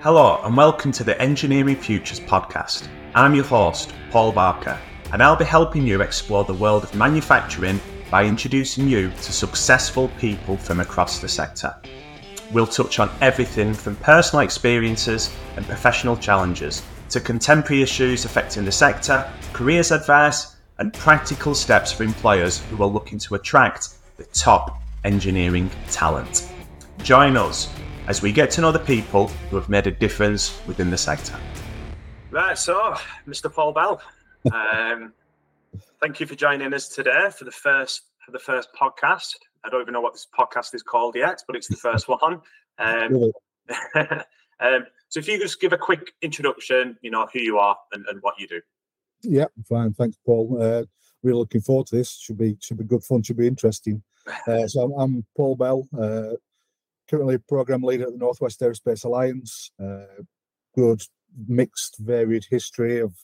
Hello, and welcome to the Engineering Futures podcast. I'm your host, Paul Barker, and I'll be helping you explore the world of manufacturing by introducing you to successful people from across the sector. We'll touch on everything from personal experiences and professional challenges to contemporary issues affecting the sector, careers advice, and practical steps for employers who are looking to attract the top engineering talent. Join us as we get to know the people who have made a difference within the sector. Right, so Mr. Paul Bell, um, thank you for joining us today for the first for the first podcast. I don't even know what this podcast is called yet, but it's the first one. Um, um, so, if you could just give a quick introduction, you know who you are and, and what you do. Yeah, fine. Thanks, Paul. Uh, really looking forward to this. Should be should be good fun. Should be interesting. Uh, so I'm, I'm, Paul Bell, uh, currently program leader at the Northwest Aerospace Alliance. Uh, good mixed, varied history of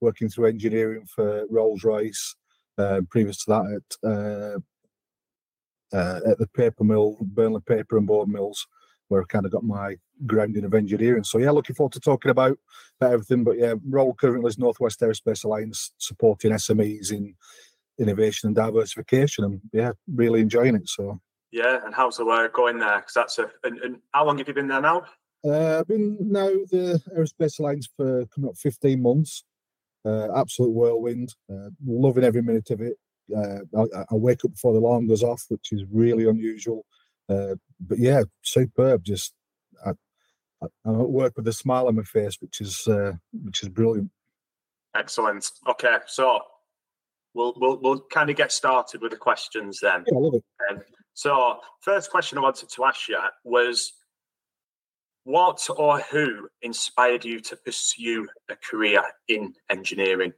working through engineering for Rolls Royce. Uh, previous to that, at uh, uh, at the paper mill, Burnley Paper and Board Mills, where I kind of got my grounding of engineering. So yeah, looking forward to talking about, about everything. But yeah, role currently is Northwest Aerospace Alliance, supporting SMEs in innovation and diversification, and yeah, really enjoying it. So yeah, and how's the work going there? Because that's a and, and, how long have you been there now? Uh, I've been now the Aerospace Alliance for coming up 15 months. Uh, absolute whirlwind. Uh, loving every minute of it. Uh, I, I, wake up before the alarm goes off, which is really unusual. Uh, but yeah, superb. Just I, I, at work with a smile on my face, which is uh, which is brilliant. Excellent. Okay, so we'll we'll we'll kind of get started with the questions then. Yeah, I love it. Um, so, first question I wanted to ask you was, what or who inspired you to pursue a career in engineering?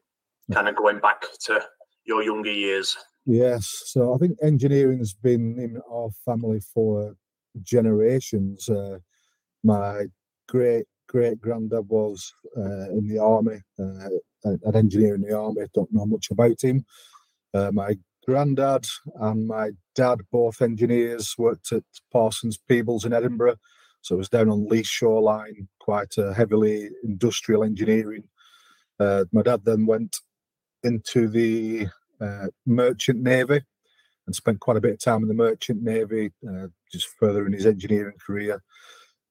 Kind of going back to your younger years. Yes, so I think engineering has been in our family for generations. Uh, my great great granddad was uh, in the army, uh, an engineer in the army. Don't know much about him. Uh, my granddad and my dad, both engineers, worked at Parsons Peebles in Edinburgh. So it was down on Leith Shoreline, quite a heavily industrial engineering. Uh, my dad then went into the uh, merchant navy and spent quite a bit of time in the merchant navy, uh, just furthering his engineering career.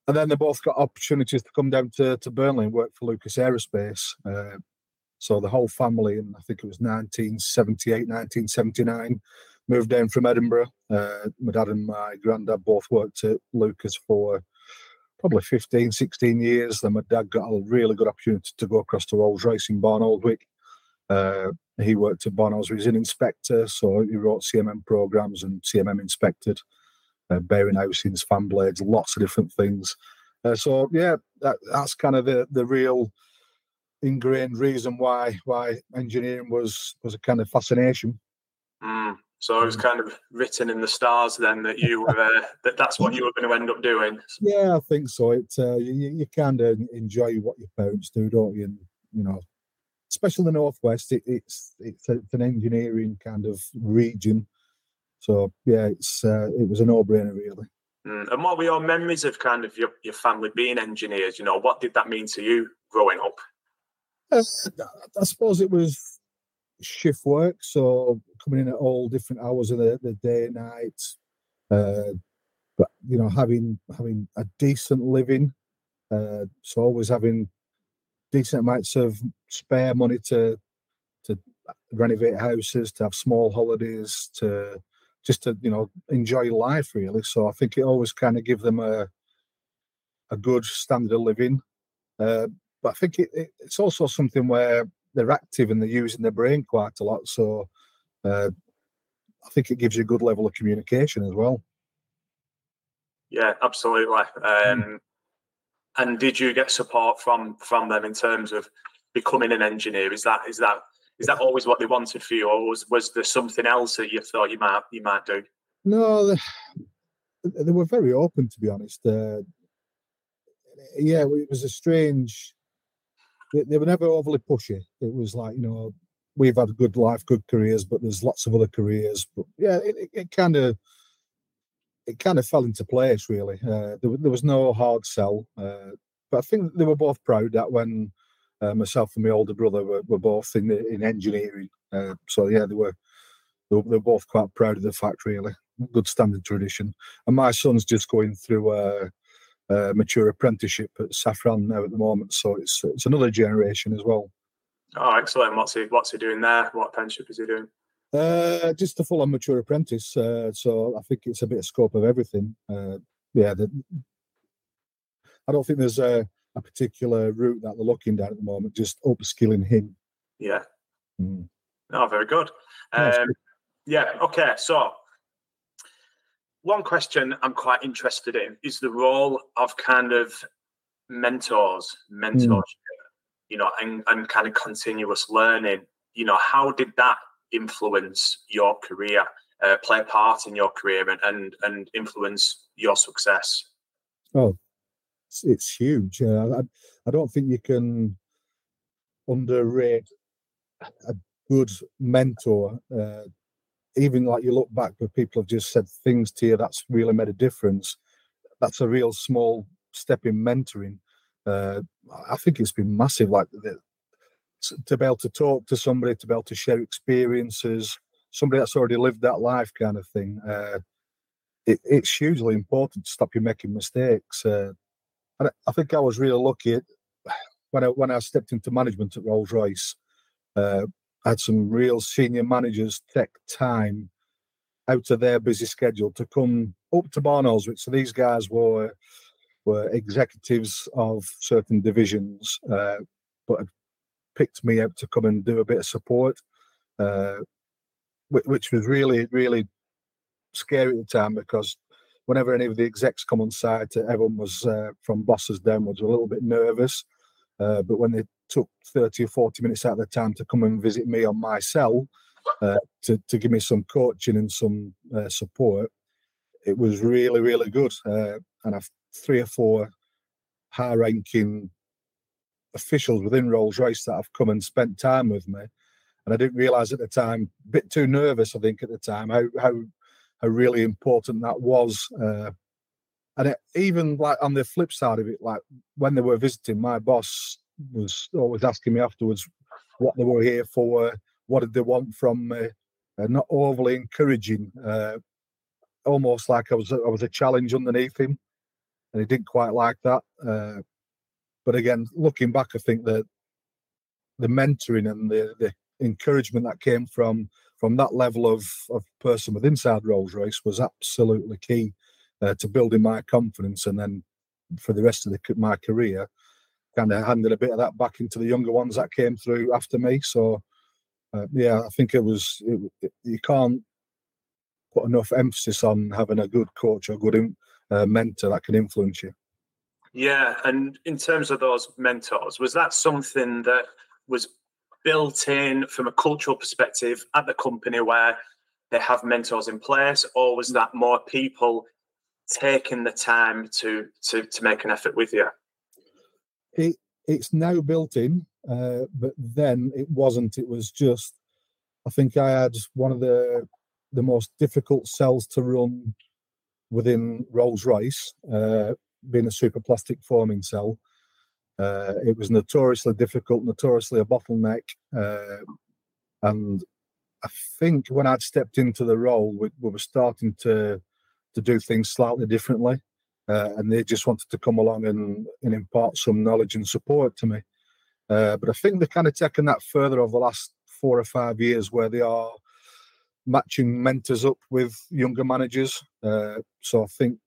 And then they both got opportunities to come down to, to Burnley and work for Lucas Aerospace. Uh, so the whole family, and I think it was 1978, 1979, moved down from Edinburgh. Uh, my dad and my granddad both worked at Lucas for probably 15, 16 years. Then my dad got a really good opportunity to go across to Rolls Royce in Barnoldswick. Uh, he worked at Barnolds, he was an inspector, so he wrote CMM programs and CMM inspected uh, bearing housings, fan blades, lots of different things. Uh, so yeah, that, that's kind of the the real ingrained reason why why engineering was was a kind of fascination. Mm. So it was mm. kind of written in the stars then that you were uh, that that's what you were going to end up doing. Yeah, I think so. It uh, you, you kind of enjoy what your parents do, don't you? And you know, especially the northwest, it, it's it's, an engineering kind of region. So yeah, it's uh, it was a no-brainer really. Mm. And what were your memories of kind of your, your family being engineers? You know, what did that mean to you growing up? Uh, I suppose it was shift work, so coming in at all different hours of the, the day, night. Uh, but you know, having having a decent living, uh, so always having decent amounts of spare money to to renovate houses, to have small holidays, to just to you know enjoy life really. So I think it always kind of give them a a good standard of living. Uh, but I think it, it, it's also something where they're active and they're using their brain quite a lot. So uh, I think it gives you a good level of communication as well. Yeah, absolutely. Um, mm. And did you get support from from them in terms of becoming an engineer? Is that is that is that always what they wanted for you, or was was there something else that you thought you might you might do? No, they, they were very open, to be honest. Uh, yeah, it was a strange they, they were never overly pushy. It was like, you know, we've had a good life, good careers, but there's lots of other careers. But yeah, it kind of it kind of fell into place really. Uh, there, there, was no hard sell, uh, but I think they were both proud that when uh, myself and my older brother were, were both in the, in engineering. Uh, so yeah, they were, they were, both quite proud of the fact. Really, good standard tradition. And my son's just going through a mature apprenticeship at Safran now at the moment, so it's it's another generation as well. Oh, excellent! What's he What's he doing there? What apprenticeship is he doing? Uh, just a full-on mature apprentice. Uh, so I think it's a bit of scope of everything. Uh, yeah, the, I don't think there's a, a, particular route that they're looking down at the moment. Just upskilling him. Yeah. Mm. Oh, very good. Um, good. Yeah. Okay. So one question I'm quite interested in is the role of kind of mentors, mentorship, mm. you know, and, and kind of continuous learning. You know, how did that influence your career, uh, play a part in your career, and and, and influence your success? Oh, it's, it's huge. Uh, I, I don't think you can underrate a good mentor. Uh, even like you look back where people have just said things to you that's really made a difference. That's a real small step in mentoring. Uh, I think it's been massive. Like the, to be able to talk to somebody, to be able to share experiences, somebody that's already lived that life kind of thing. Uh, it, it's hugely important to stop you making mistakes. Uh, and I think I was really lucky when I when I stepped into management at Rolls Royce. Uh, I had some real senior managers take time out of their busy schedule to come up to Barnoldswick. So these guys were were executives of certain divisions, uh, but picked me up to come and do a bit of support, uh, which was really, really scary at the time because whenever any of the execs come on site, everyone was uh, from bosses downwards a little bit nervous. Uh, but when they took 30 or 40 minutes out of their time to come and visit me on my cell uh, to, to give me some coaching and some uh, support, it was really, really good. Uh, and I've three or four high ranking officials within Rolls Royce that have come and spent time with me. And I didn't realize at the time, a bit too nervous, I think, at the time, how how, how really important that was. And it, even like on the flip side of it, like when they were visiting, my boss was always asking me afterwards what they were here for, what did they want from me, uh, not overly encouraging, uh, almost like I was I was a challenge underneath him, and he didn't quite like that. Uh, but again, looking back, I think that the mentoring and the, the encouragement that came from from that level of, of person with inside Rolls Royce was absolutely key uh, to building my confidence. And then for the rest of the, my career, kind of handed a bit of that back into the younger ones that came through after me. So, uh, yeah, I think it was, it, it, you can't put enough emphasis on having a good coach or good uh, mentor that can influence you. Yeah, and in terms of those mentors, was that something that was built in from a cultural perspective at the company where they have mentors in place, or was that more people taking the time to to to make an effort with you? It it's now built in, uh, but then it wasn't. It was just, I think I had one of the the most difficult cells to run within Rolls Royce. Uh, being a super plastic forming cell. Uh, it was notoriously difficult, notoriously a bottleneck. Uh, and I think when I'd stepped into the role, we, we were starting to to do things slightly differently. Uh, and they just wanted to come along and, and impart some knowledge and support to me. Uh, but I think they've kind of taken that further over the last four or five years where they are matching mentors up with younger managers. Uh, so I think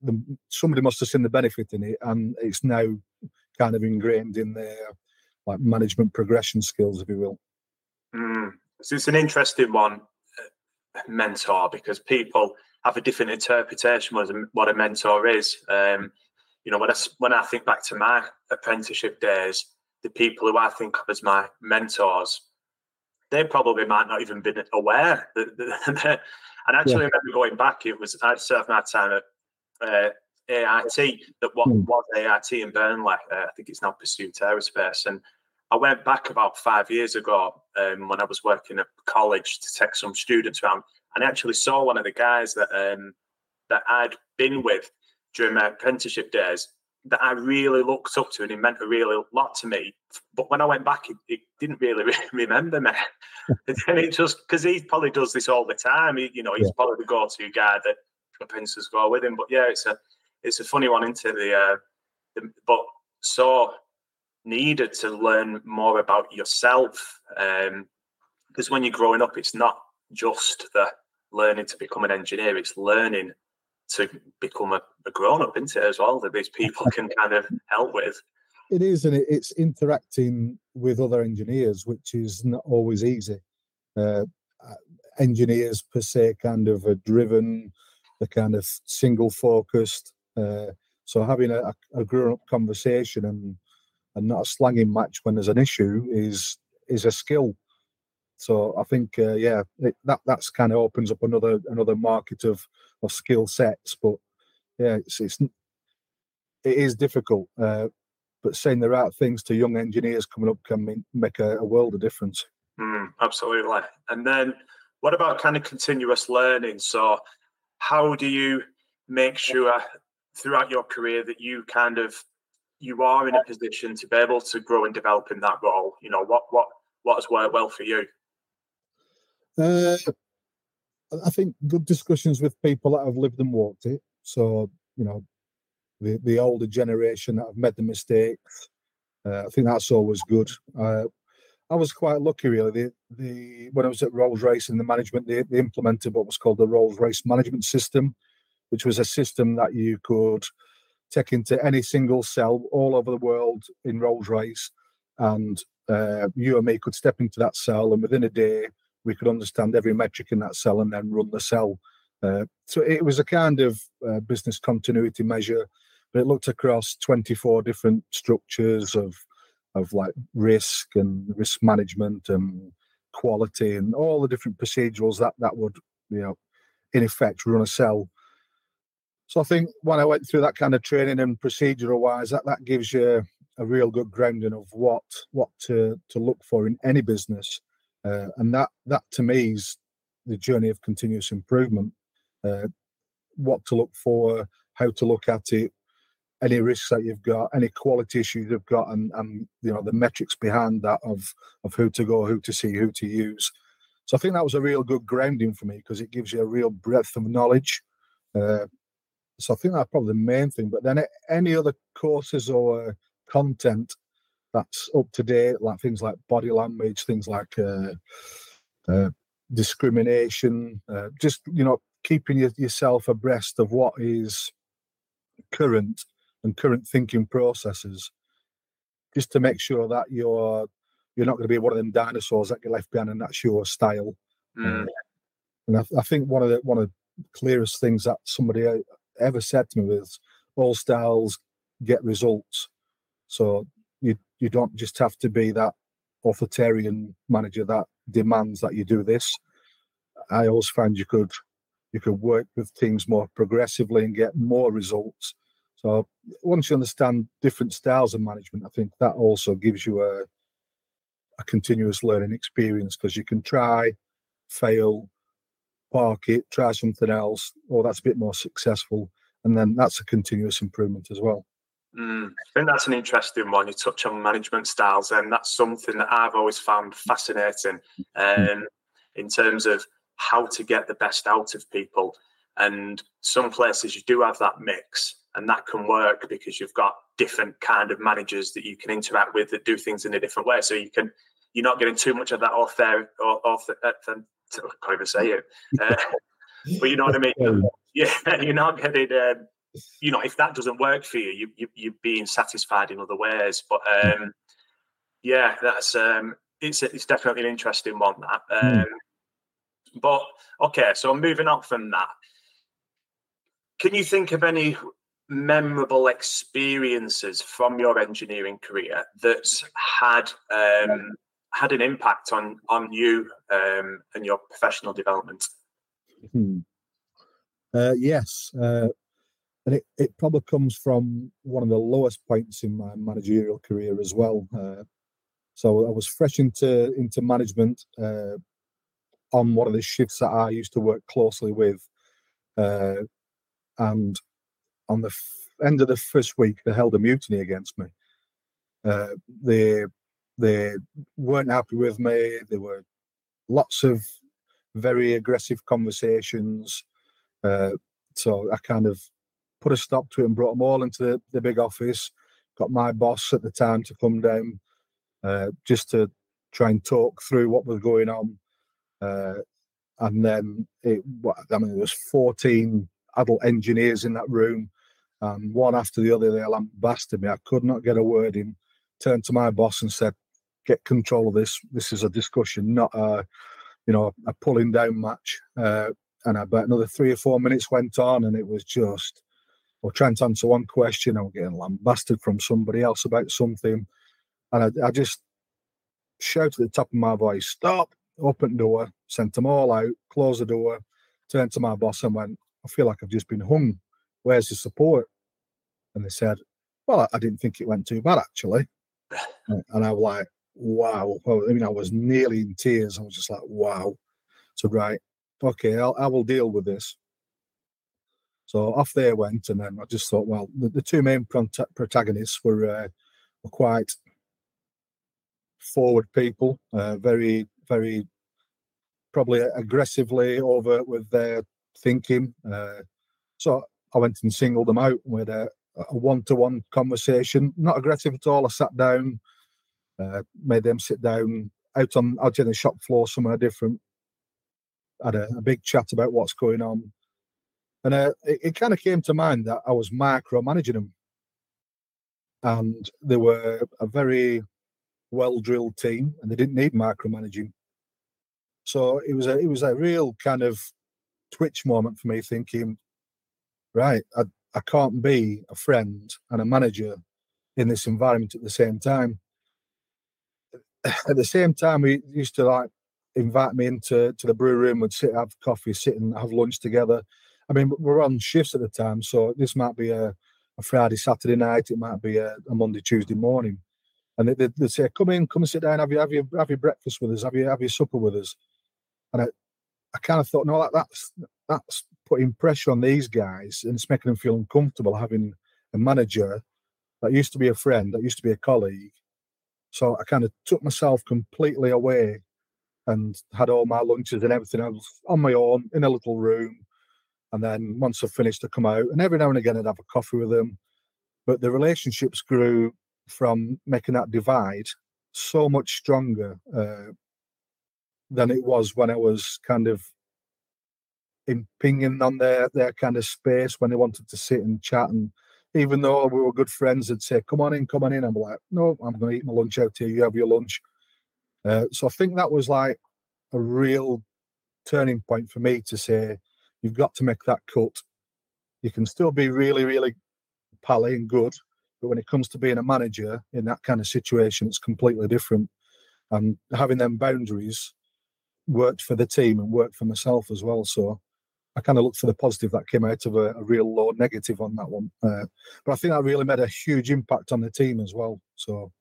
the, somebody must have seen the benefit in it, and it's now kind of ingrained in their like management progression skills, if you will. Mm. So it's an interesting one, uh, mentor, because people have a different interpretation of what a mentor is. Um, you know, when I when I think back to my apprenticeship days, the people who I think of as my mentors, they probably might not even been aware that. that and actually, yeah. remember going back, it was I'd served my time at uh, AIT that what mm. was AIT in Burnley. Uh, I think it's now Pursuit Aerospace. And I went back about five years ago um, when I was working at college to take some students around, and I actually saw one of the guys that um, that I'd been with during my apprenticeship days. that I really looked up to and he meant a really lot to me. But when I went back, he, he didn't really remember me. and it just because he probably does this all the time. He, you know, he's yeah. probably the go-to guy that Princes go with him. But yeah, it's a it's a funny one into the, uh, the but so needed to learn more about yourself. Um, because when you're growing up, it's not just the learning to become an engineer; it's learning to become a, a grown up, isn't it, as well, that these people can kind of help with. It is, and it's interacting with other engineers, which is not always easy. Uh, uh engineers per se kind of are driven, they're kind of single focused. Uh, so having a, a grown up conversation and and not a slanging match when there's an issue is is a skill. So I think uh, yeah, it, that that's kind of opens up another another market of of skill sets. But yeah, it's, it's it is difficult. Uh, but saying the right things to young engineers coming up can mean, make a, a, world of difference. Mm, absolutely. And then what about kind of continuous learning? So how do you make sure throughout your career that you kind of you are in a position to be able to grow and develop in that role? You know, what what what has worked well for you? Uh, I think good discussions with people that have lived and walked it. So you know, the the older generation that have made the mistakes. Uh, I think that's always good. Uh, I was quite lucky, really. The, the when I was at Rolls Royce in the management, they, they implemented what was called the Rolls Royce management system, which was a system that you could take into any single cell all over the world in Rolls Royce, and uh, you and me could step into that cell, and within a day we could understand every metric in that cell and then run the cell. Uh, so it was a kind of uh, business continuity measure, but it looked across 24 different structures of of like risk and risk management and quality and all the different procedurals that that would you know in effect run a cell. So I think when I went through that kind of training and procedural wise, that that gives you a real good grounding of what what to to look for in any business uh, and that that to me is the journey of continuous improvement. Uh, what to look for, how to look at it, any risks that you've got, any quality issues you've got, and, and you know the metrics behind that of of who to go, who to see, who to use. So I think that was a real good grounding for me because it gives you a real breadth of knowledge. Uh, so I think that's probably the main thing. But then any other courses or content that's up to date, like things like body language, things like uh, uh, discrimination, uh, just you know keeping yourself abreast of what is current and current thinking processes, just to make sure that you're you're not going to be one of them dinosaurs that get left behind, and that's your style. Mm. and I, I, think one of the one of the clearest things that somebody ever said to me was, "All styles get results." So you you don't just have to be that authoritarian manager that demands that you do this. I always find you could you could work with teams more progressively and get more results. So once you understand different styles of management, I think that also gives you a a continuous learning experience because you can try, fail, park it, try something else, or that's a bit more successful, and then that's a continuous improvement as well. Mm, I think that's an interesting one. You touch on management styles, and that's something that I've always found fascinating um, in terms of how to get the best out of people. And some places you do have that mix, and that can work because you've got different kind of managers that you can interact with that do things in a different way. So you can you're not getting too much of that off there, off the, uh, I can't even say it, uh, but you know what I mean. Yeah, you're not getting. Um, you know, if that doesn't work for you, you, you you're being satisfied in other ways. But um, yeah, that's um, it's it's definitely an interesting one. That, hmm. um, mm. but okay, so moving on from that, can you think of any memorable experiences from your engineering career that's had um, had an impact on on you um, and your professional development? Hmm. Uh, yes, uh, and it, it probably comes from one of the lowest points in my managerial career as well. Uh, so I was fresh into into management uh, on one of the shifts that I used to work closely with, uh, and on the end of the first week, they held a mutiny against me. Uh, they they weren't happy with me. There were lots of very aggressive conversations. Uh, so I kind of put a stop to it and brought them all into the, the big office. Got my boss at the time to come down uh, just to try and talk through what was going on. Uh, and then it, I mean, there was 14 adult engineers in that room, and one after the other, they lambasted me. I could not get a word in. Turned to my boss and said, "Get control of this. This is a discussion, not a, you know, a pulling down match." Uh, and about another three or four minutes went on, and it was just, well, trying to answer one question, I was getting lambasted from somebody else about something, and I, I just shouted at the top of my voice, "Stop!" Open door, sent them all out, closed the door, turned to my boss and went, I feel like I've just been hung. Where's the support? And they said, Well, I didn't think it went too bad actually. and I was like, Wow. I mean, I was nearly in tears. I was just like, Wow. So, right, okay, I'll, I will deal with this. So off they went, and then I just thought, well, the, the two main protagonists were uh, were quite forward people, uh, very, very probably aggressively over with their thinking. Uh, so I went and singled them out with a, a one-to-one conversation, not aggressive at all. I sat down, uh, made them sit down out on out in the shop floor somewhere different. Had a, a big chat about what's going on, and uh, it, it kind of came to mind that I was micromanaging them, and they were a very well-drilled team, and they didn't need micromanaging. So it was a it was a real kind of twitch moment for me thinking, right, I, I can't be a friend and a manager in this environment at the same time. At the same time, we used to like invite me into to the brew room, We'd sit, have coffee, sit and have lunch together. I mean, we're on shifts at the time, so this might be a, a Friday, Saturday night, it might be a, a Monday, Tuesday morning. And they, would say, "Come in, come and sit down, have your have your have your breakfast with us, have your have your supper with us." And I, I kind of thought, no, that, that's that's putting pressure on these guys and it's making them feel uncomfortable having a manager that used to be a friend, that used to be a colleague. So I kind of took myself completely away and had all my lunches and everything else on my own in a little room. And then once I finished, I'd come out and every now and again I'd have a coffee with them. But the relationships grew from making that divide so much stronger uh, than it was when I was kind of impinging on their their kind of space when they wanted to sit and chat. And even though we were good friends, they'd say, "Come on in, come on in." I'm like, "No, I'm going to eat my lunch out here. You have your lunch." Uh, so I think that was like a real turning point for me to say, "You've got to make that cut. You can still be really, really pally and good." But when it comes to being a manager in that kind of situation, it's completely different. And having them boundaries worked for the team and worked for myself as well. So I kind of looked for the positive that came out of a, a real low negative on that one. Uh, but I think that really made a huge impact on the team as well. So,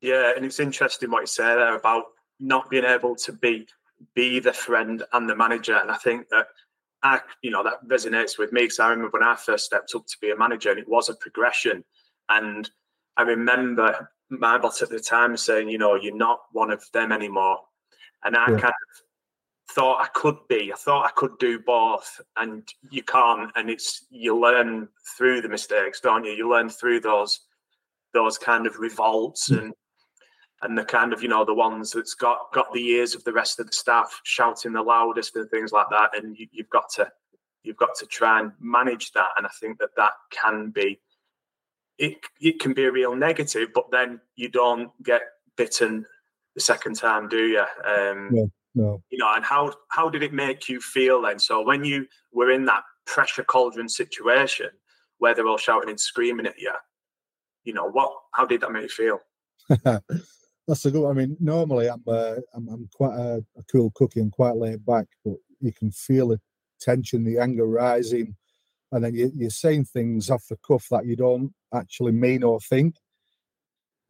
yeah, and it's interesting what you say there about not being able to be be the friend and the manager. And I think that I, you know, that resonates with me because I remember when I first stepped up to be a manager, and it was a progression. And I remember my boss at the time saying, you know, you're not one of them anymore. And I yeah. kind of thought I could be. I thought I could do both, and you can't. And it's you learn through the mistakes, don't you? You learn through those those kind of revolts mm. and and the kind of you know the ones that's got got the ears of the rest of the staff shouting the loudest and things like that. And you, you've got to you've got to try and manage that. And I think that that can be it. It can be a real negative, but then you don't get bitten the second time, do you? Um, yeah no. You know, and how how did it make you feel then? So when you were in that pressure cauldron situation where they're all shouting and screaming at you, you know, what how did that make you feel? That's a good. I mean, normally I'm uh, I'm, I'm quite a, a cool cookie and quite laid back, but you can feel the tension, the anger rising, and then you, you're saying things off the cuff that you don't actually mean or think.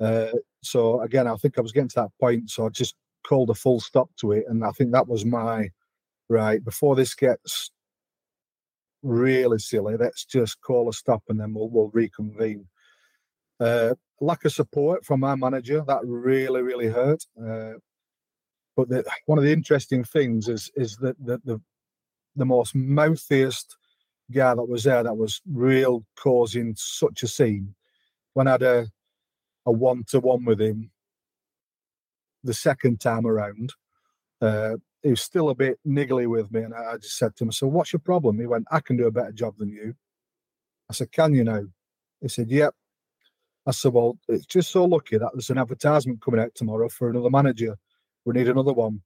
Uh, so again, I think I was getting to that point. So I just called a full stop to it. And I think that was my right before this gets really silly. Let's just call a stop and then we'll, we'll reconvene. Uh, lack of support from my manager that really really hurt. Uh, but the, one of the interesting things is is that the, the the most mouthiest guy that was there that was real causing such a scene when I had a a one to one with him the second time around. Uh, he was still a bit niggly with me, and I just said to him, "So what's your problem?" He went, "I can do a better job than you." I said, "Can you now?" He said, "Yep." I said, "Well, it's just so lucky that there's an advertisement coming out tomorrow for another manager. We need another one.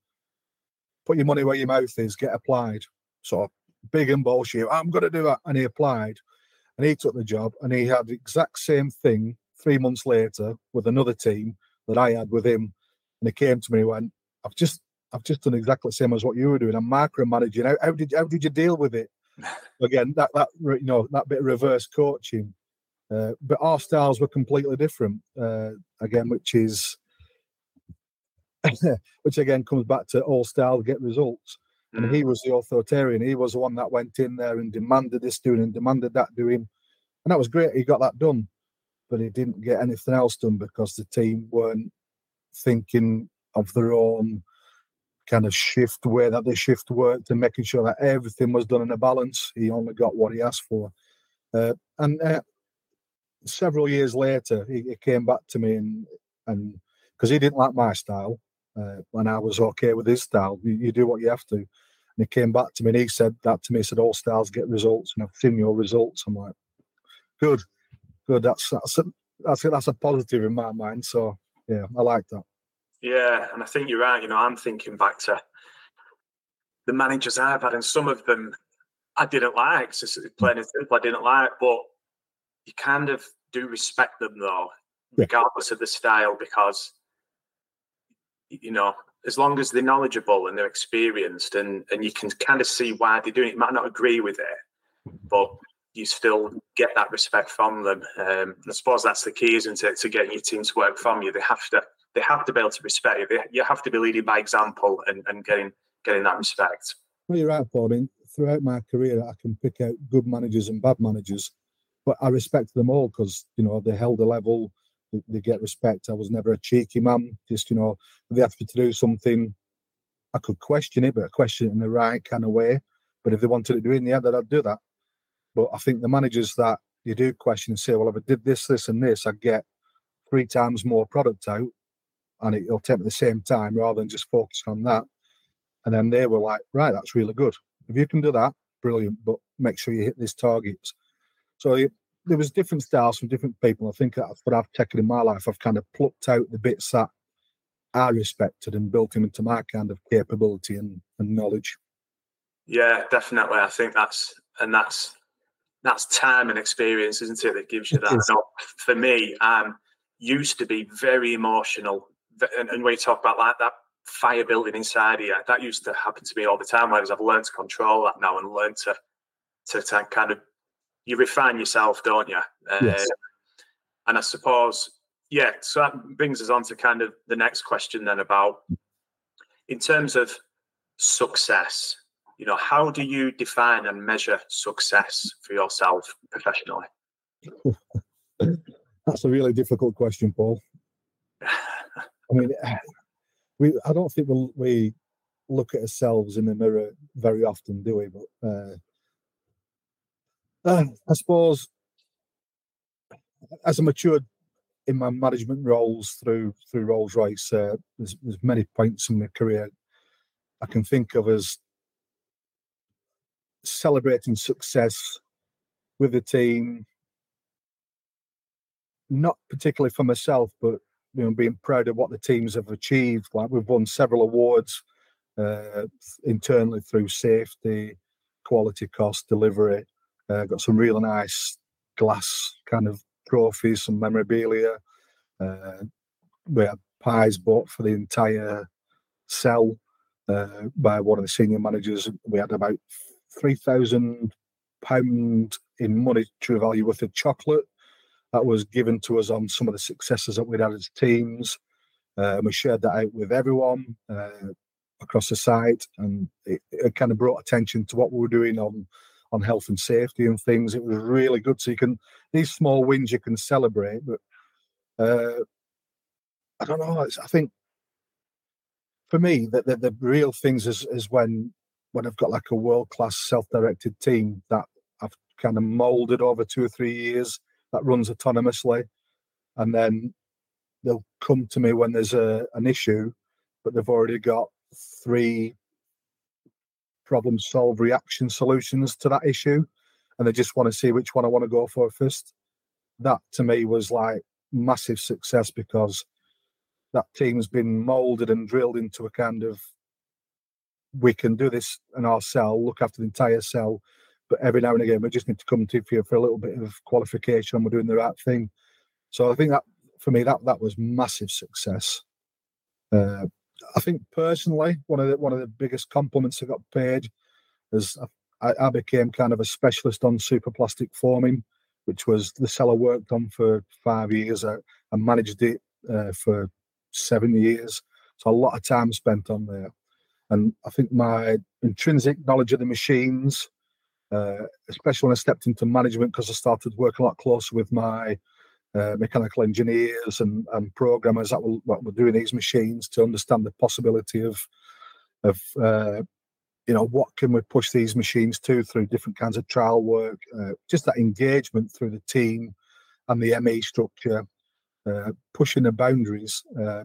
Put your money where your mouth is. Get applied." So big and bullshit. I'm going to do that, and he applied, and he took the job, and he had the exact same thing three months later with another team that I had with him. And he came to me and went, I've just I've just done exactly the same as what you were doing. I'm micromanaging. How, how did how did you deal with it? Again, that that you know that bit of reverse coaching. Uh, but our styles were completely different. Uh, again, which is which again comes back to all style get results. And mm. he was the authoritarian. He was the one that went in there and demanded this doing and demanded that doing. And that was great. He got that done but he didn't get anything else done because the team weren't thinking of their own kind of shift way that the shift worked and making sure that everything was done in a balance. He only got what he asked for. Uh, and uh, several years later, he, he, came back to me and and because he didn't like my style, uh, and I was okay with his style. You, you, do what you have to. And he came back to me and he said that to me. He said, "All styles get results, and I've seen your results." I'm like, "Good." good. That's that's a, that's a, that's a positive in my mind. So yeah, I like that. Yeah, and I think you're right. You know, I'm thinking back to the managers I've had, and some of them I didn't like. So mm. plain and simple, I didn't like. But you kind of do respect them though, regardless of the style, because you know, as long as they're knowledgeable and they're experienced, and and you can kind of see why they're doing it. You might not agree with it, but you still get that respect from them. Um, I suppose that's the key, isn't it, to getting your team to work from you? They have to they have to be able to respect you. They, you have to be leading by example and, and getting getting that respect. Well, you're right, Paul. I mean, throughout my career, I can pick out good managers and bad managers, but I respect them all because you know they held a level. They, they, get respect. I was never a cheeky man. Just you know, they me to do something, I could question it, but I question it in the right kind of way. But if they wanted to do it in the end, I'd do that. But I think the managers that you do question and say, well, if I did this, this, and this, I'd get three times more product out and it, will take me the same time rather than just focus on that. And then they were like, right, that's really good. If you can do that, brilliant, but make sure you hit these targets. So it, there was different styles from different people. I think that's what I've taken in my life. I've kind of plucked out the bits that I respected and built them into my kind of capability and, and knowledge. Yeah, definitely. I think that's and that's that's time and experience, isn't it, that gives you that. For me, I'm used to be very emotional, and, and when you talk about like that fire building inside you, that used to happen to me all the time. Whereas I've learned to control that now and learned to to, to kind of you refine yourself, don't you? Uh, yes. And I suppose, yeah. So that brings us on to kind of the next question then about in terms of success you know how do you define and measure success for yourself professionally? That's a really difficult question paul. I mean we i don't think we we look at ourselves in the mirror very often do we? But uh, uh, i suppose as i matured in my management roles through through rolls royce uh, there's, there's many points in my career i can think of as celebrating success with the team, not particularly for myself, but you know, being proud of what the teams have achieved. Like we've won several awards uh, internally through safety, quality, cost, delivery. Uh, got some really nice glass kind of trophies, some memorabilia. Uh, we had pies bought for the entire cell uh, by one of the senior managers. We had about three thousand pound in monetary value worth of chocolate that was given to us on some of the successes that we'd had as teams. Uh, and we shared that out with everyone uh, across the site, and it, it, kind of brought attention to what we were doing on on health and safety and things. It was really good. So you can these small wins you can celebrate, but uh, I don't know. I think for me that the, the, real things is is when when I've got like a world class self directed team that I've kind of molded over two or three years that runs autonomously, and then they'll come to me when there's a an issue, but they've already got three problem solve reaction solutions to that issue and they just want to see which one I want to go for first. That to me was like massive success because that team's been molded and drilled into a kind of we can do this in our cell, look after the entire cell, but every now and again we just need to come to you for a little bit of qualification we're doing the right thing. So I think that for me that that was massive success. Uh, I think personally, one of the one of the biggest compliments I got paid is I, I became kind of a specialist on superplastic forming, which was the cell I worked on for five years. I, I managed it uh, for seven years, so a lot of time spent on there. And I think my intrinsic knowledge of the machines, uh, especially when I stepped into management, because I started working a lot closer with my uh, mechanical engineers and, and programmers that were, that were doing these machines to understand the possibility of of uh, you know what can we push these machines to through different kinds of trial work uh, just that engagement through the team and the me structure uh, pushing the boundaries uh,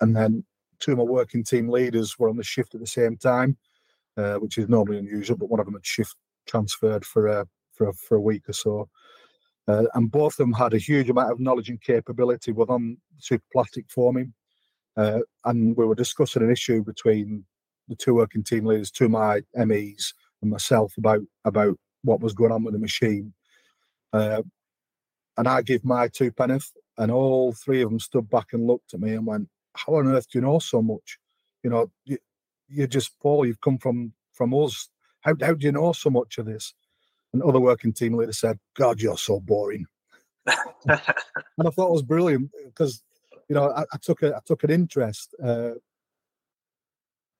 and then two of my working team leaders were on the shift at the same time uh, which is normally unusual but one of them had shift transferred for a for a, for a week or so uh, and both of them had a huge amount of knowledge and capability within superplastic forming. Uh, and we were discussing an issue between the two working team leaders, two of my MEs, and myself about about what was going on with the machine. Uh, and I gave my two penneth, and all three of them stood back and looked at me and went, "How on earth do you know so much? You know, you, you're just Paul. You've come from from us. How how do you know so much of this?" And other working team leader said, God, you're so boring. and I thought it was brilliant because, you know, I, I, took a I took an interest. Uh,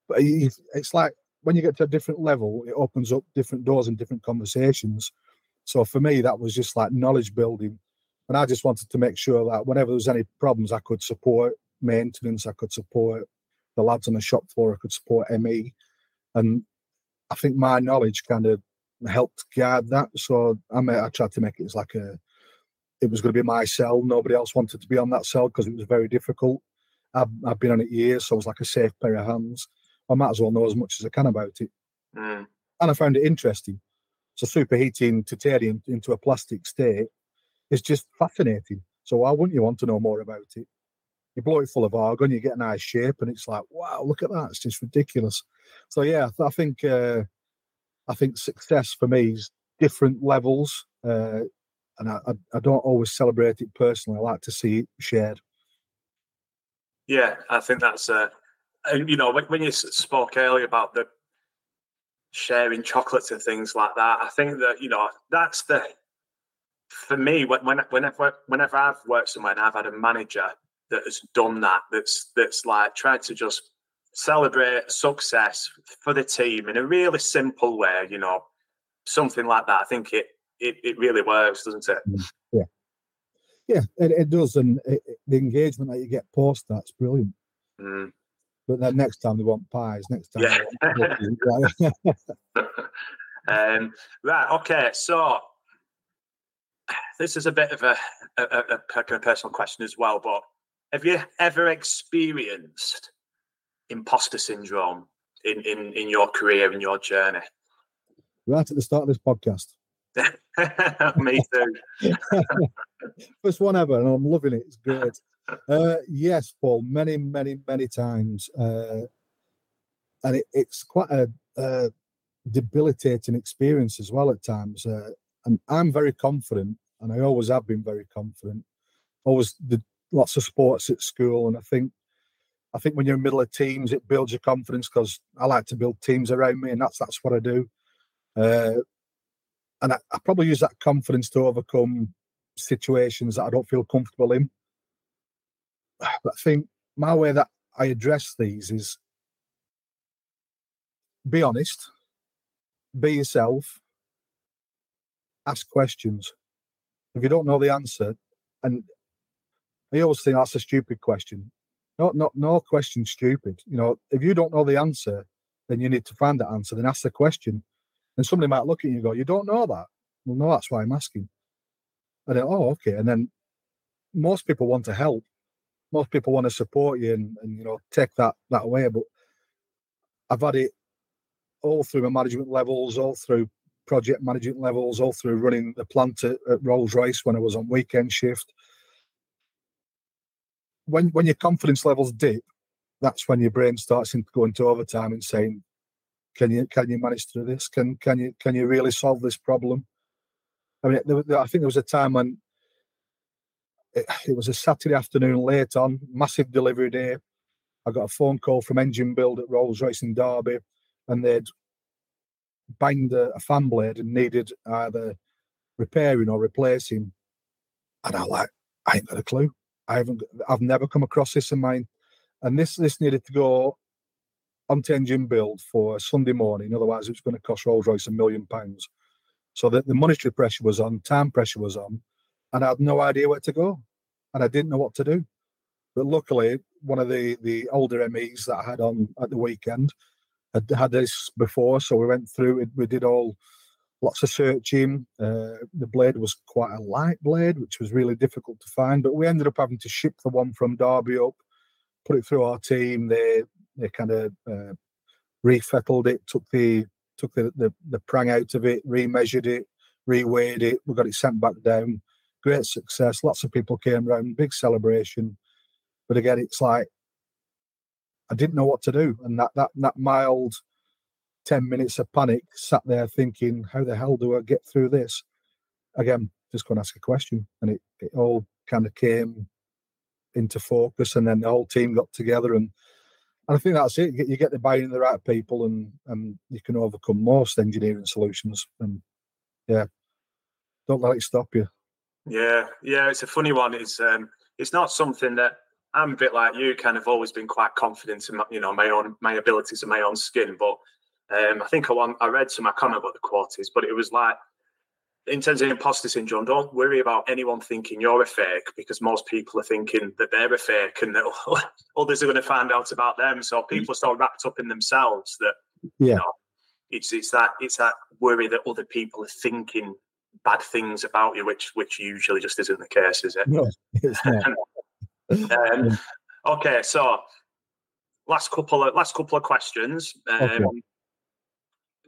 but it's like when you get to a different level, it opens up different doors and different conversations. So for me, that was just like knowledge building. And I just wanted to make sure that whenever there was any problems, I could support maintenance, I could support the lads on the shop floor, I could support ME. And I think my knowledge kind of helped guide that. So I, made, I tried to make it as like a, it was going to be my cell. Nobody else wanted to be on that cell because it was very difficult. I've, I've been on it years, so it was like a safe pair of hands. I might as well know as much as I can about it. Mm. And I found it interesting. So superheating titanium into a plastic state is just fascinating. So why wouldn't you want to know more about it? You blow it full of argon, you get a nice shape, and it's like, wow, look at that! It's just ridiculous. So yeah, I think uh, I think success for me is different levels, uh, and I, I, don't always celebrate it personally. I like to see it shared. Yeah, I think that's uh, you know when, when you spoke earlier about the sharing chocolates and things like that, I think that you know that's the for me when, whenever whenever I've worked somewhere and I've had a manager that has done that, that's that's like tried to just celebrate success for the team in a really simple way, you know, something like that. I think it it, it really works, doesn't it? Mm, yeah. Yeah, it, it does. And it, the engagement that you get post that's brilliant. Mm. But then next time they want pies, next time. Yeah. um, right, okay. So this is a bit of a, a, a, a personal question as well, but have you ever experienced imposter syndrome in, in, in your career, in your journey? Right at the start of this podcast. Me too. First one ever, and I'm loving it. It's great. Uh, yes, Paul, many, many, many times. Uh, and it, it's quite a, a, debilitating experience as well at times. Uh, and I'm very confident, and I always have been very confident. Always did lots of sports at school, and I think I think when you're in middle of teams, it builds your confidence because I like to build teams around me, and that's that's what I do. Uh, and I, I, probably use that confidence to overcome situations that I don't feel comfortable in. But I think my way that I address these is be honest, be yourself, ask questions. If you don't know the answer, and I always think that's a stupid question. Not, not, no question stupid. You know, if you don't know the answer, then you need to find that answer. Then ask the question, and somebody might look at you and go, "You don't know that." Well, no, that's why I'm asking. And then, oh, okay. And then most people want to help. Most people want to support you and, and you know take that that away. But I've had it all through my management levels, all through project management levels, all through running the plant at, at Rolls Royce when I was on weekend shift. When when your confidence levels dip, that's when your brain starts going to overtime and saying, "Can you can you manage through this? Can can you can you really solve this problem?" I mean, there, I think there was a time when it, it was a Saturday afternoon late on, massive delivery day. I got a phone call from Engine Build at Rolls Royce in Derby, and they'd banged a, a fan blade and needed either repairing or replacing. And I like, I ain't got a clue. I haven't. I've never come across this in mine. And this this needed to go onto engine build for Sunday morning. Otherwise, it was going to cost Rolls Royce a million pounds. So that the monetary pressure was on, time pressure was on, and I had no idea where to go, and I didn't know what to do. But luckily, one of the the older MEs that I had on at the weekend had had this before, so we went through it. We did all lots of searching. Uh, the blade was quite a light blade, which was really difficult to find. But we ended up having to ship the one from Derby up, put it through our team. They they kind of uh, refettled it, took the took the, the the prang out of it, remeasured it, reweighed it. We got it sent back down. Great success. Lots of people came around. Big celebration. But again, it's like I didn't know what to do, and that that that mild ten minutes of panic sat there thinking, how the hell do I get through this? Again, just going to ask a question, and it it all kind of came into focus, and then the whole team got together, and and I think that's it. You get the buy-in the right people, and and you can overcome most engineering solutions. And yeah, don't let it stop you. Yeah, yeah, it's a funny one. It's um, it's not something that I'm a bit like you, kind of always been quite confident in my, you know my own my abilities and my own skin. But um, I think I want I read some I can't remember what the quote is, but it was like in terms of imposter syndrome, don't worry about anyone thinking you're a fake because most people are thinking that they're a fake and that others are going to find out about them. So people are so wrapped up in themselves that yeah. you know it's it's that it's that worry that other people are thinking bad things about you, which which usually just isn't the case, is it? No, it's not. um, okay, so last couple of last couple of questions. Um, okay.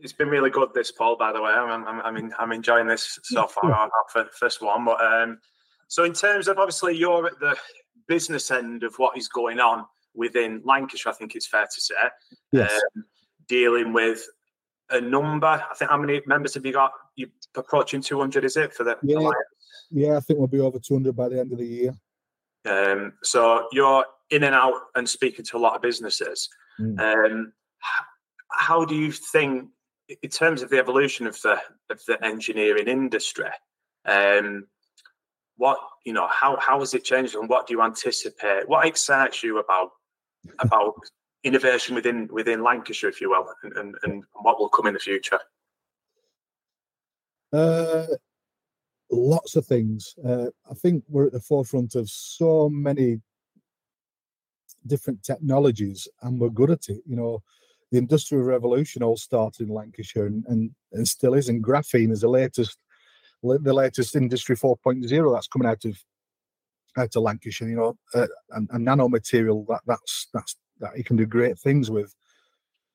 It's been really good, this Paul. By the way, I'm I'm I'm, I'm enjoying this so far. our first one, but um, so in terms of obviously you're at the business end of what is going on within Lancashire. I think it's fair to say. Yes. Um, dealing with a number. I think how many members have you got? You approaching 200, is it for the? Yeah, Alliance? yeah. I think we'll be over 200 by the end of the year. Um, so you're in and out and speaking to a lot of businesses. Mm. Um, how do you think, in terms of the evolution of the of the engineering industry, um, what you know, how how has it changed, and what do you anticipate? What excites you about about innovation within within Lancashire, if you will, and, and, and what will come in the future? Uh, lots of things. Uh, I think we're at the forefront of so many different technologies, and we're good at it. You know, the industrial revolution all started in Lancashire, and, and, and still is. And graphene is the latest, the latest industry 4.0 that's coming out of out of Lancashire. You know, uh, and, and nanomaterial that that's that's that you can do great things with.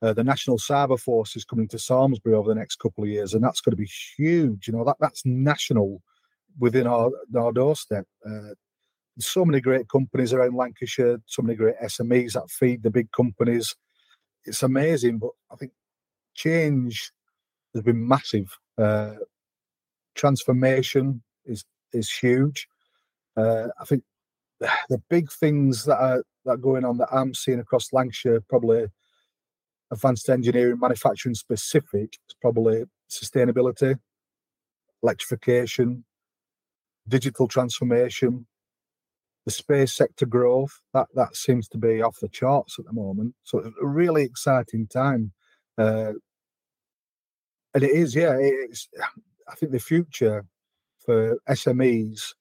Uh, the National Cyber Force is coming to Samlesbury over the next couple of years, and that's going to be huge. You know that that's national within our our doorstep. Uh, so many great companies around Lancashire, so many great SMEs that feed the big companies. It's amazing, but I think change has been massive. Uh, transformation is is huge. Uh, I think the big things that are that are going on that I'm seeing across Lancashire probably advanced engineering, manufacturing specific, it's probably sustainability, electrification, digital transformation, the space sector growth. That that seems to be off the charts at the moment. So it's a really exciting time, uh, and it is. Yeah, it's I think the future for SMEs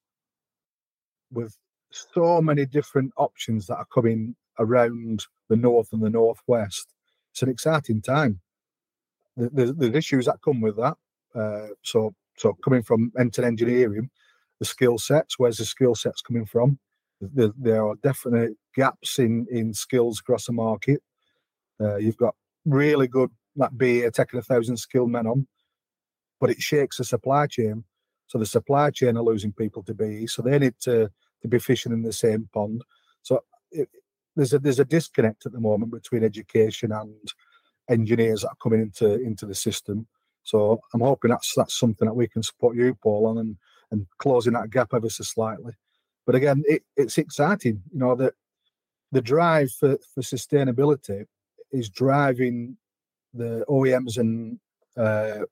with so many different options that are coming around the north and the northwest. It's an exciting time. There's, there's issues that come with that. Uh, so, so coming from Enter engineering, the skill sets. Where's the skill sets coming from? There, there are definite gaps in in skills across the market. Uh, you've got really good that BAE taking a thousand skilled men on, but it shakes the supply chain. So the supply chain are losing people to be, so they need to to be fishing in the same pond. So it, there's a there's a disconnect at the moment between education and engineers that are coming into into the system. So I'm hoping that's that's something that we can support you, Paul, on and and closing that gap ever so slightly. But again, it, it's exciting, you know, that the drive for, for sustainability is driving the OEMs and uh,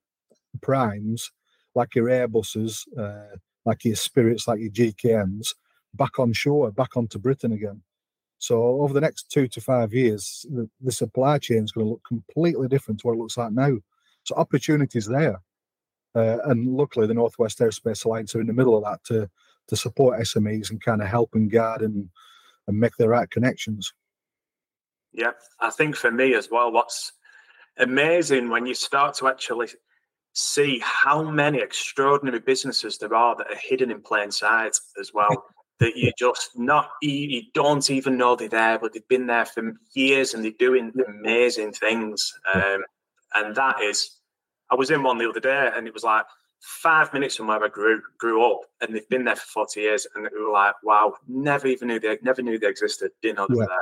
primes like your Airbuses, uh, like your Spirits, like your GKNs, back on shore, back onto Britain again. So over the next two to five years, the, the supply chain is going to look completely different to what it looks like now. So opportunities there, uh, and luckily the Northwest Aerospace Alliance are in the middle of that to to support SMEs and kind of help and guide and and make the right connections. Yeah, I think for me as well, what's amazing when you start to actually see how many extraordinary businesses there are that are hidden in plain sight as well. that you just not you, don't even know they're there, but they've been there for years and they're doing amazing things. Um, and that is, I was in one the other day, and it was like five minutes from where I grew grew up, and they've been there for forty years, and it was like, wow, never even knew they never knew they existed. Didn't know they yeah. were there.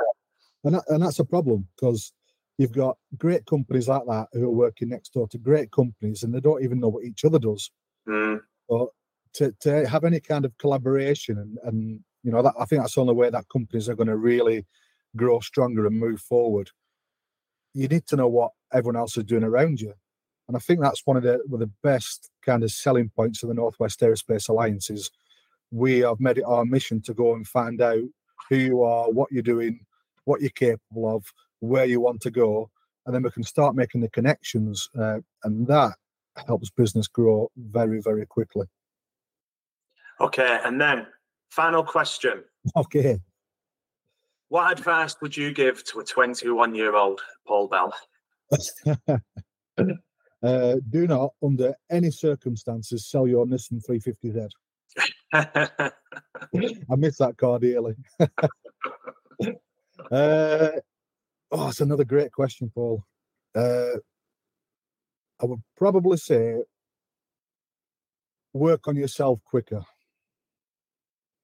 And that, and that's a problem because you've got great companies like that who are working next door to great companies, and they don't even know what each other does. Mm. But to, to have any kind of collaboration and, and you know that I think that's the only way that companies are going to really grow stronger and move forward. You need to know what everyone else is doing around you. And I think that's one of the one of the best kind of selling points of the Northwest Aerospace Alliance is we have made it our mission to go and find out who you are, what you're doing, what you're capable of, where you want to go, and then we can start making the connections, uh, and that helps business grow very, very quickly. Okay, and then final question. Okay. What advice would you give to a 21 year old Paul Bell? uh, do not, under any circumstances, sell your Nissan 350Z. I miss that car dearly. uh, oh, it's another great question, Paul. Uh, I would probably say work on yourself quicker.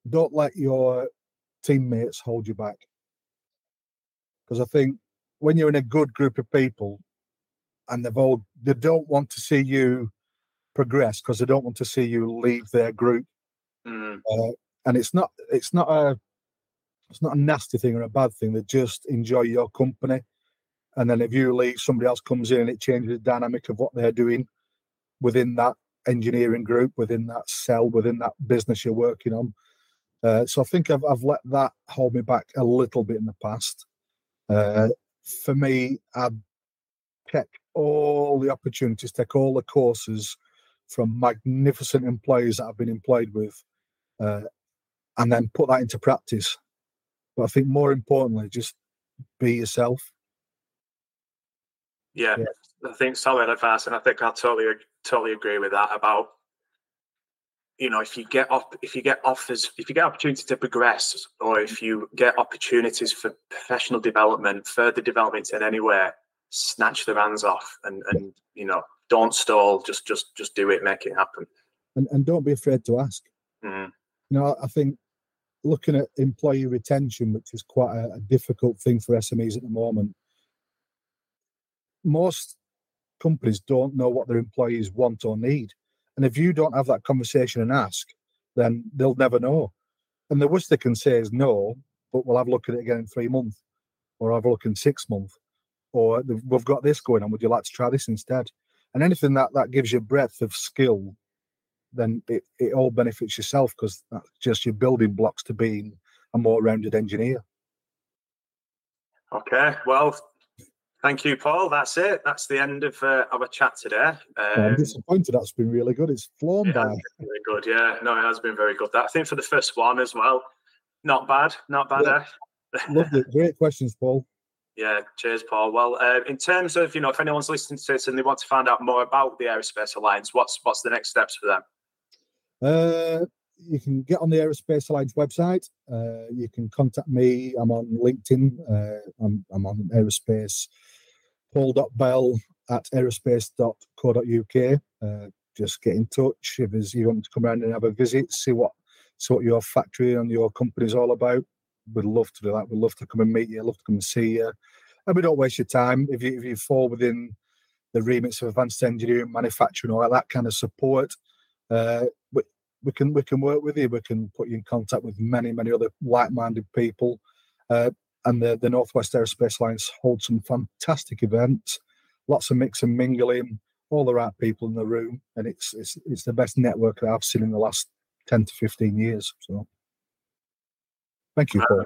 Don't let your teammates hold you back. Because I think when you're in a good group of people and they've all they don't want to see you progress because they don't want to see you leave their group. Mm. Uh, and it's not it's not a it's not a nasty thing or a bad thing. They just enjoy your company. And then if you leave, somebody else comes in and it changes the dynamic of what they're doing within that engineering group, within that cell, within that business you're working on. Uh, so I think I've, I've let that hold me back a little bit in the past. Uh, for me, I'd check all the opportunities, take all the courses from magnificent employees that I've been employed with, uh, and then put that into practice. But I think more importantly, just be yourself. Yeah, yeah. I think solid advice, and I think I totally totally agree with that about you know if you get up if you get offers if you get opportunity to progress or if you get opportunities for professional development further development in anywhere snatch their hands off and and you know don't stall just just just do it make it happen and, and don't be afraid to ask mm. you know i think looking at employee retention which is quite a, a difficult thing for smes at the moment most companies don't know what their employees want or need and if you don't have that conversation and ask, then they'll never know. And the worst they can say is no, but we'll have a look at it again in three months, or have a look in six months, or we've got this going on. Would you like to try this instead? And anything that that gives you breadth of skill, then it, it all benefits yourself because that's just your building blocks to being a more rounded engineer. Okay, well, Thank you, Paul. That's it. That's the end of uh, our chat today. Um, I'm disappointed. That's been really good. It's flown by. Very good. Yeah. No, it has been very good. That I think for the first one as well. Not bad. Not bad. Yeah. Eh? Lovely. Great questions, Paul. Yeah, cheers, Paul. Well, uh, in terms of you know, if anyone's listening to this and they want to find out more about the Aerospace Alliance, what's what's the next steps for them? Uh, you can get on the Aerospace Alliance website. Uh, you can contact me. I'm on LinkedIn. Uh, I'm, I'm on Aerospace. Paul.bell at aerospace.co.uk. Uh, just get in touch if you want to come around and have a visit, see what see what your factory and your company is all about. We'd love to do that. We'd love to come and meet you. Love to come and see you. And we don't waste your time. If you if you fall within the remits of advanced engineering, manufacturing, all that kind of support, uh, we, we can we can work with you. We can put you in contact with many many other like-minded people. Uh, and the, the Northwest Aerospace Alliance holds some fantastic events, lots of mix and mingling, all the right people in the room, and it's it's it's the best network that I've seen in the last ten to fifteen years. So, thank you, Paul. Uh,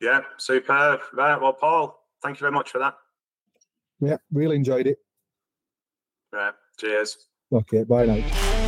yeah, superb. Right, well, Paul, thank you very much for that. Yeah, really enjoyed it. Right, cheers. Okay, bye now.